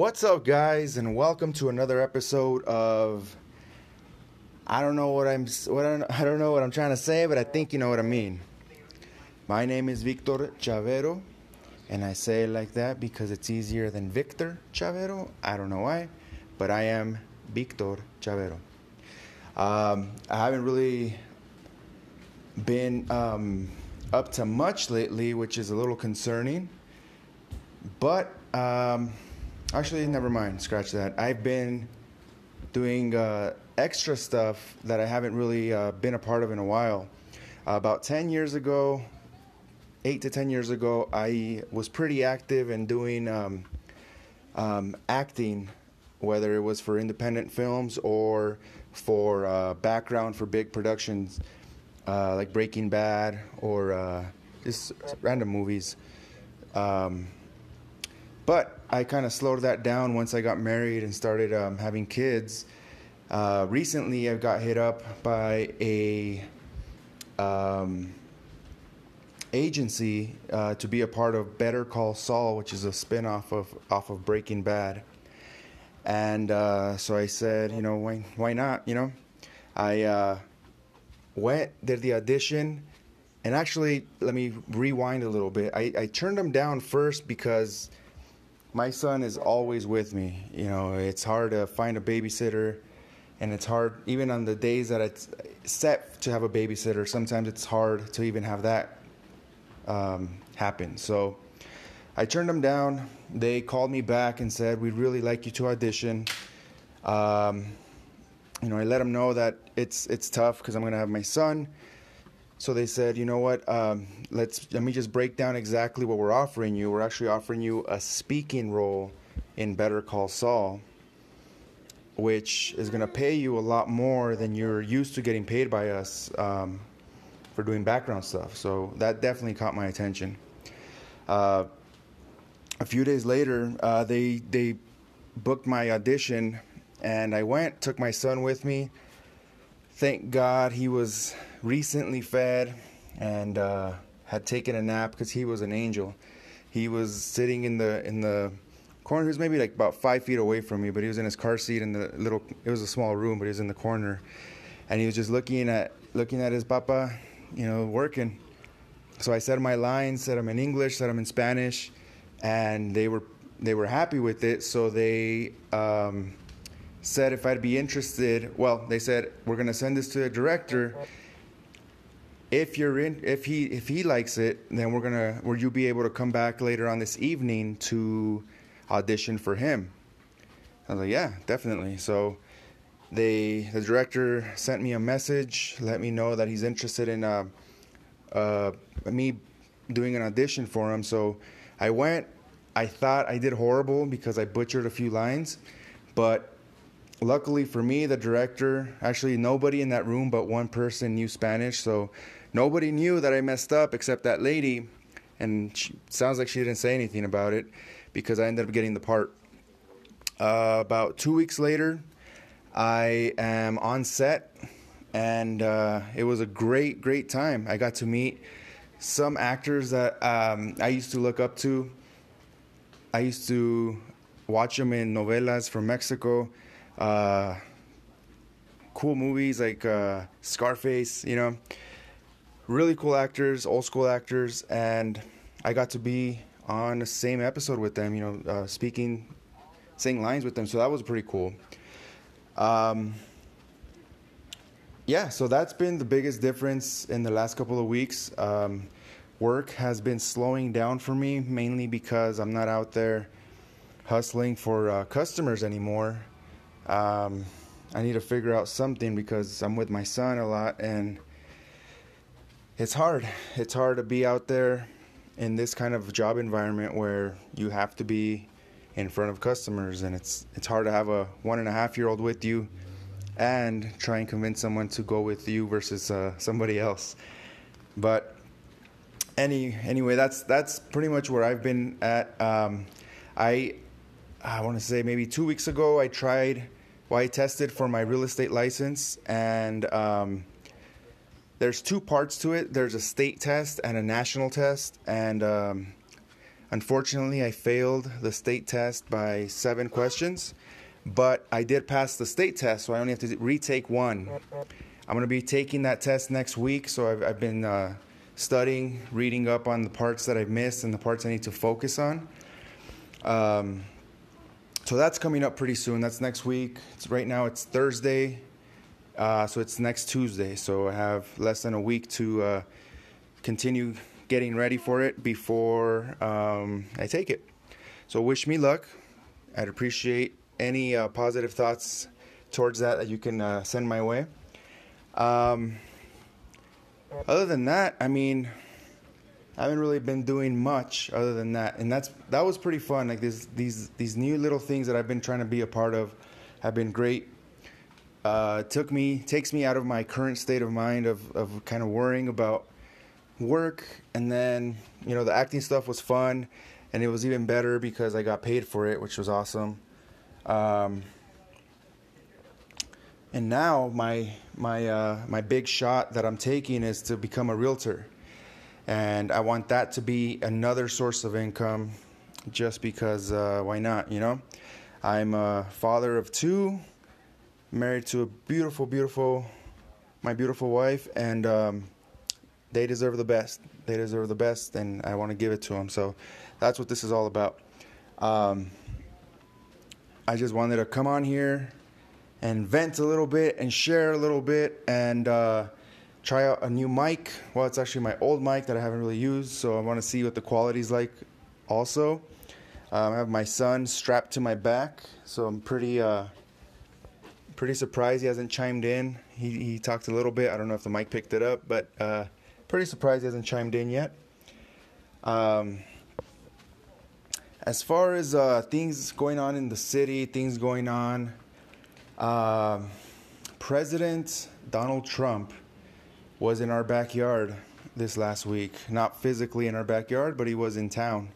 What's up, guys, and welcome to another episode of. I don't know what I'm what I don't, I don't know what I'm trying to say, but I think you know what I mean. My name is Victor Chavero, and I say it like that because it's easier than Victor Chavero. I don't know why, but I am Victor Chavero. Um, I haven't really been um, up to much lately, which is a little concerning. But um, actually, never mind. Scratch that. I've been doing uh, extra stuff that I haven't really uh, been a part of in a while. Uh, about 10 years ago, 8 to 10 years ago, I was pretty active in doing um, um, acting, whether it was for independent films or for uh, background for big productions uh, like Breaking Bad or uh, just random movies. Um, but I kind of slowed that down once I got married and started um, having kids. Uh, recently, I got hit up by a um, agency uh, to be a part of Better Call Saul, which is a spinoff of off of Breaking Bad. And uh, so I said, you know, why why not? You know, I uh, went did the audition, and actually, let me rewind a little bit. I, I turned them down first because my son is always with me. You know, it's hard to find a babysitter, and it's hard even on the days that it's set to have a babysitter. Sometimes it's hard to even have that um, happen. So I turned them down. They called me back and said, "We'd really like you to audition." Um, you know, I let them know that it's it's tough because I'm gonna have my son. So they said, you know what? Um, let's let me just break down exactly what we're offering you. We're actually offering you a speaking role in Better Call Saul, which is going to pay you a lot more than you're used to getting paid by us um, for doing background stuff. So that definitely caught my attention. Uh, a few days later, uh, they they booked my audition, and I went. Took my son with me. Thank God he was recently fed and uh, had taken a nap because he was an angel. He was sitting in the in the corner. He was maybe like about five feet away from me, but he was in his car seat in the little. It was a small room, but he was in the corner, and he was just looking at looking at his papa, you know, working. So I said my lines, said them in English, said them in Spanish, and they were they were happy with it. So they um, said if I'd be interested. Well, they said we're gonna send this to the director. If you're in, if he if he likes it, then we're gonna will you be able to come back later on this evening to audition for him? I was like, yeah, definitely. So they the director sent me a message, let me know that he's interested in uh, uh, me doing an audition for him. So I went. I thought I did horrible because I butchered a few lines, but luckily for me, the director actually nobody in that room but one person knew Spanish, so nobody knew that I messed up except that lady, and she, sounds like she didn't say anything about it because I ended up getting the part. Uh, about two weeks later, I am on set, and uh, it was a great, great time. I got to meet some actors that um, I used to look up to. I used to watch them in novelas from Mexico. Uh, cool movies like uh, Scarface, you know, really cool actors, old school actors, and I got to be on the same episode with them, you know, uh, speaking, saying lines with them. So that was pretty cool. Um, yeah, so that's been the biggest difference in the last couple of weeks. Um, work has been slowing down for me, mainly because I'm not out there hustling for uh, customers anymore. Um, I need to figure out something because I'm with my son a lot and it's hard. It's hard to be out there in this kind of job environment where you have to be in front of customers and it's it's hard to have a one and a half year old with you and try and convince someone to go with you versus uh, somebody else. But any anyway, that's that's pretty much where I've been at. Um, I I want to say maybe two weeks ago I tried. Well, I tested for my real estate license, and um, there's two parts to it. There's a state test and a national test, and um, Unfortunately, I failed the state test by seven questions, but I did pass the state test, so I only have to retake one. I'm going to be taking that test next week, so I've, I've been uh, studying, reading up on the parts that I've missed and the parts I need to focus on. Um, so that's coming up pretty soon. That's next week. It's, right now it's Thursday, uh, so it's next Tuesday. So I have less than a week to uh, continue getting ready for it before um, I take it. So wish me luck. I'd appreciate any uh, positive thoughts towards that that you can uh, send my way. Um, other than that, I mean, I haven't really been doing much other than that, and that's that was pretty fun. Like these these these new little things that I've been trying to be a part of have been great. Uh, took me takes me out of my current state of mind of of kind of worrying about work, and then you know the acting stuff was fun, and it was even better because I got paid for it, which was awesome. Um, and now my my uh, my big shot that I'm taking is to become a realtor, and I want that to be another source of income, just because uh, why not? You know, I'm a father of two, married to a beautiful, beautiful, my beautiful wife, and um, they deserve the best. They deserve the best, and I want to give it to them. So that's what this is all about. Um, I just wanted to come on here and vent a little bit and share a little bit and uh, try out a new mic. Well, it's actually my old mic that I haven't really used, so I want to see what the quality is like. Also, um, I have my son strapped to my back, so I'm pretty uh, pretty surprised he hasn't chimed in. He he talked a little bit. I don't know if the mic picked it up, but uh, pretty surprised he hasn't chimed in yet. Um, as far as uh, things going on in the city, things going on uh, President Donald Trump was in our backyard this last week. Not physically in our backyard, but he was in town.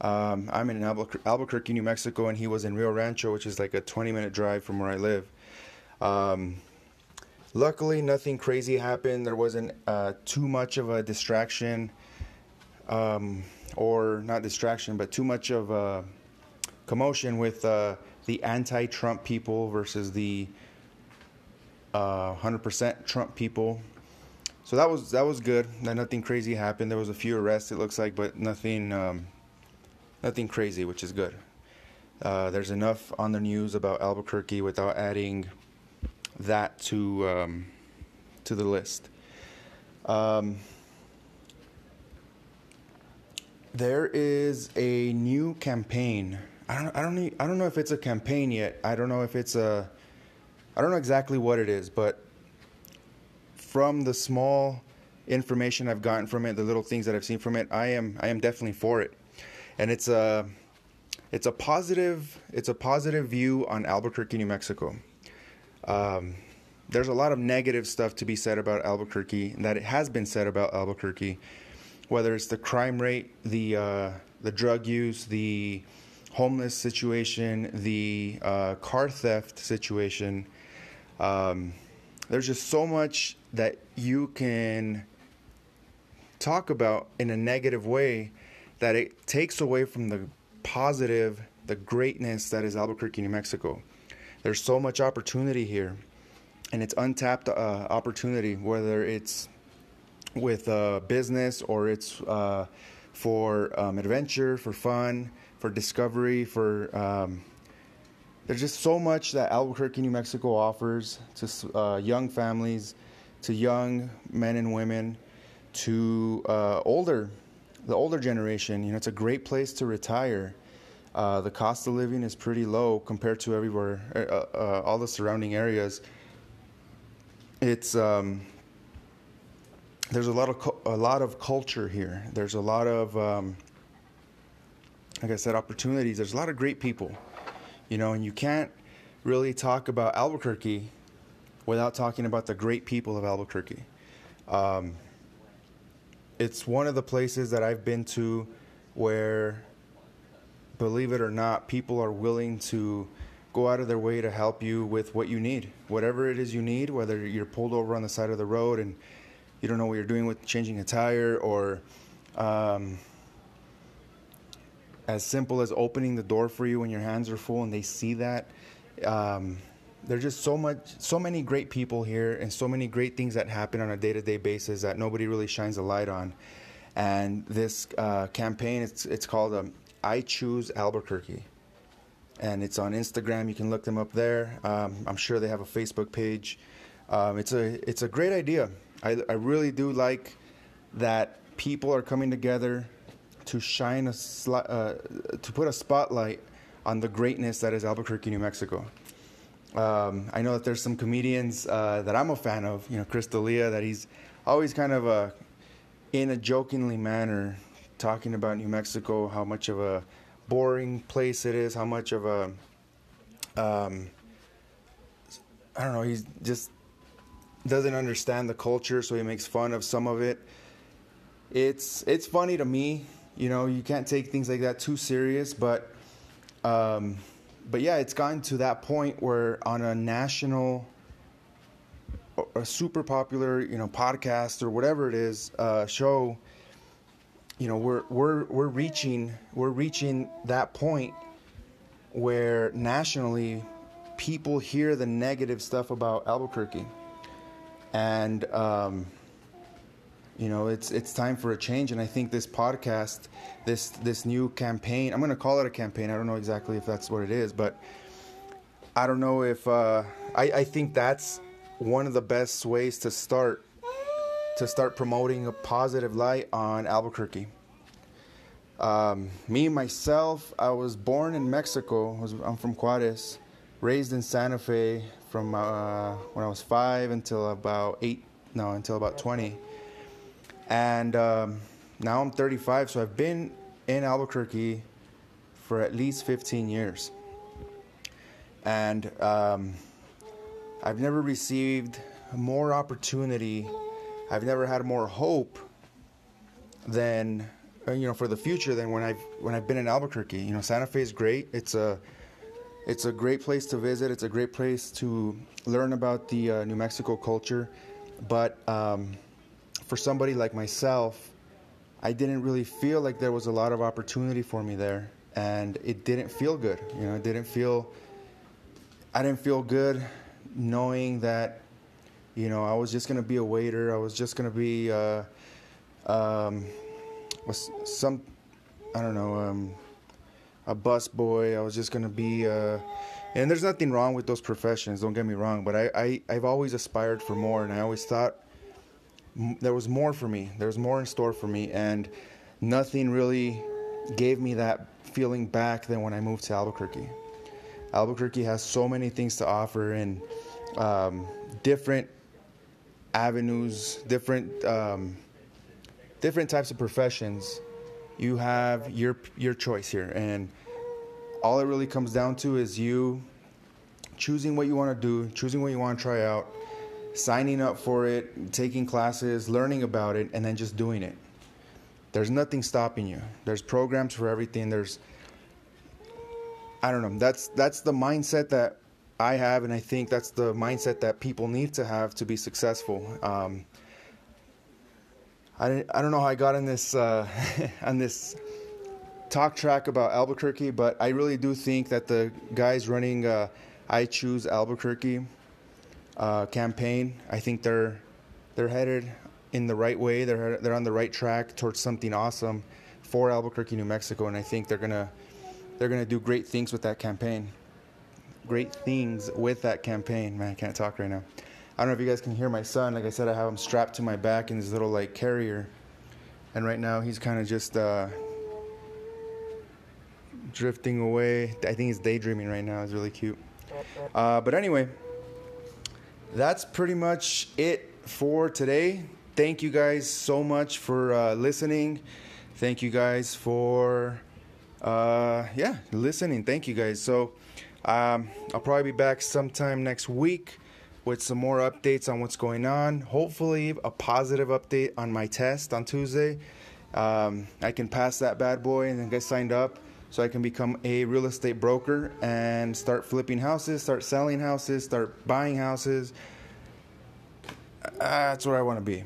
Um, I'm in Albuquer- Albuquerque, New Mexico, and he was in Rio Rancho, which is like a 20 minute drive from where I live. Um, luckily, nothing crazy happened. There wasn't uh, too much of a distraction, um, or not distraction, but too much of a commotion with. Uh, the anti-Trump people versus the uh, 100% Trump people. So that was that was good. Nothing crazy happened. There was a few arrests, it looks like, but nothing um, nothing crazy, which is good. Uh, there's enough on the news about Albuquerque without adding that to um, to the list. Um, there is a new campaign I don't I don't I don't know if it's a campaign yet. I don't know if it's a I don't know exactly what it is, but from the small information I've gotten from it, the little things that I've seen from it, I am I am definitely for it. And it's a it's a positive it's a positive view on Albuquerque, New Mexico. Um, there's a lot of negative stuff to be said about Albuquerque that it has been said about Albuquerque, whether it's the crime rate, the uh, the drug use, the homeless situation, the uh, car theft situation. Um, there's just so much that you can talk about in a negative way that it takes away from the positive, the greatness that is Albuquerque, New Mexico. There's so much opportunity here, and it's untapped uh, opportunity, whether it's with uh, business or it's uh, for um, adventure, for fun for discovery, for um, there's just so much that Albuquerque, New Mexico offers to uh, young families, to young men and women, to uh, older, the older generation. You know, it's a great place to retire. Uh, the cost of living is pretty low compared to everywhere, uh, uh, all the surrounding areas. It's um, there's a lot of a lot of culture here. There's a lot of um, like I said, opportunities. There's a lot of great people, you know, and you can't really talk about Albuquerque without talking about the great people of Albuquerque. Um, it's one of the places that I've been to where, believe it or not, people are willing to go out of their way to help you with what you need. Whatever it is you need, whether you're pulled over on the side of the road and you don't know what you're doing with changing a tire or um, as simple as opening the door for you when your hands are full and they see that. Um, there's just so much, so many great people here, and so many great things that happen on a day-to-day basis that nobody really shines a light on. And this uh, campaign, it's it's called um, "I Choose Albuquerque," and it's on Instagram. You can look them up there. Um, I'm sure they have a Facebook page. Um, it's a it's a great idea. I, I really do like that people are coming together to shine a sli- uh, to put a spotlight on the greatness that is Albuquerque, New Mexico. Um, I know that there's some comedians uh, that I'm a fan of. You know, Chris D'Elia, that he's always kind of a, in a jokingly manner, talking about New Mexico, how much of a boring place it is, how much of a, um, I don't know, he just doesn't understand the culture, so he makes fun of some of it. It's it's funny to me, you know. You can't take things like that too serious, but. Um, but yeah, it's gotten to that point where on a national, a super popular, you know, podcast or whatever it is, uh, show, you know, we're we're we're reaching we're reaching that point where nationally people hear the negative stuff about Albuquerque, and um, you know it's it's time for a change. And i think this podcast this this new campaign i'm going to call it a campaign. I don't know exactly if that's what it is but i don't know if uh, I, I think that's one of the best ways to start to start promoting a positive light on albuquerque. Um, me myself i was born in mexico. I'm from juarez raised in santa fe from uh, when i was five until about eight no until about 20 and um, now I'm 35, so I've been in Albuquerque for at least 15 years. And um, I've never received more opportunity, I've never had more hope than uh, you know for the future than when I've when I've been in Albuquerque. You know, Santa Fe is great. It's a it's a great place to visit. It's a great place to learn about the uh, New Mexico culture, but um, for somebody like myself, I didn't really feel like there was a lot of opportunity for me there, and it didn't feel good. You know, it didn't feel. I didn't feel good knowing that, you know, I was just gonna be a waiter. I was just gonna be, uh, um, was some, I don't know, um, a bus boy. I was just gonna be. Uh, and there's nothing wrong with those professions. Don't get me wrong, but I, I I've always aspired for more, and I always thought there was more for me. There was more in store for me, and nothing really gave me that feeling back than when I moved to Albuquerque. Albuquerque has so many things to offer and um, different avenues, different um, different types of professions. You have your your choice here, and all it really comes down to is you choosing what you want to do, choosing what you want to try out, signing up for it, taking classes, learning about it, and then just doing it. There's nothing stopping you. There's programs for everything. There's I don't know. That's that's the mindset that I have, and I think that's the mindset that people need to have to be successful. Um, I I don't know how I got on this uh, on this talk track about Albuquerque, but I really do think that the guys running uh, I Choose Albuquerque uh, campaign. I think they're they're headed in the right way. They're they're on the right track towards something awesome for Albuquerque, New Mexico, and I think they're gonna they're gonna do great things with that campaign. Great things with that campaign. Man, I can't talk right now. I don't know if you guys can hear my son. Like I said, I have him strapped to my back in his little like carrier, and right now he's kind of just uh, drifting away. I think he's daydreaming right now. It's really cute. Uh, but anyway that's pretty much it for today. Thank you guys so much for uh, listening. Thank you guys for uh, yeah listening. Thank you guys. So um, I'll probably be back sometime next week with some more updates on what's going on. Hopefully, a positive update on my test on Tuesday. Um, I can pass that bad boy and then get signed up so I can become a real estate broker and start flipping houses, start selling houses, start buying houses. That's where I want to be.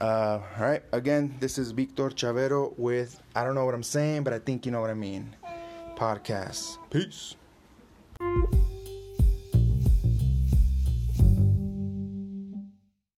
Uh, all right, again, this is Victor Chavero with I don't know what I'm saying, but I think you know what I mean. podcast. Peace.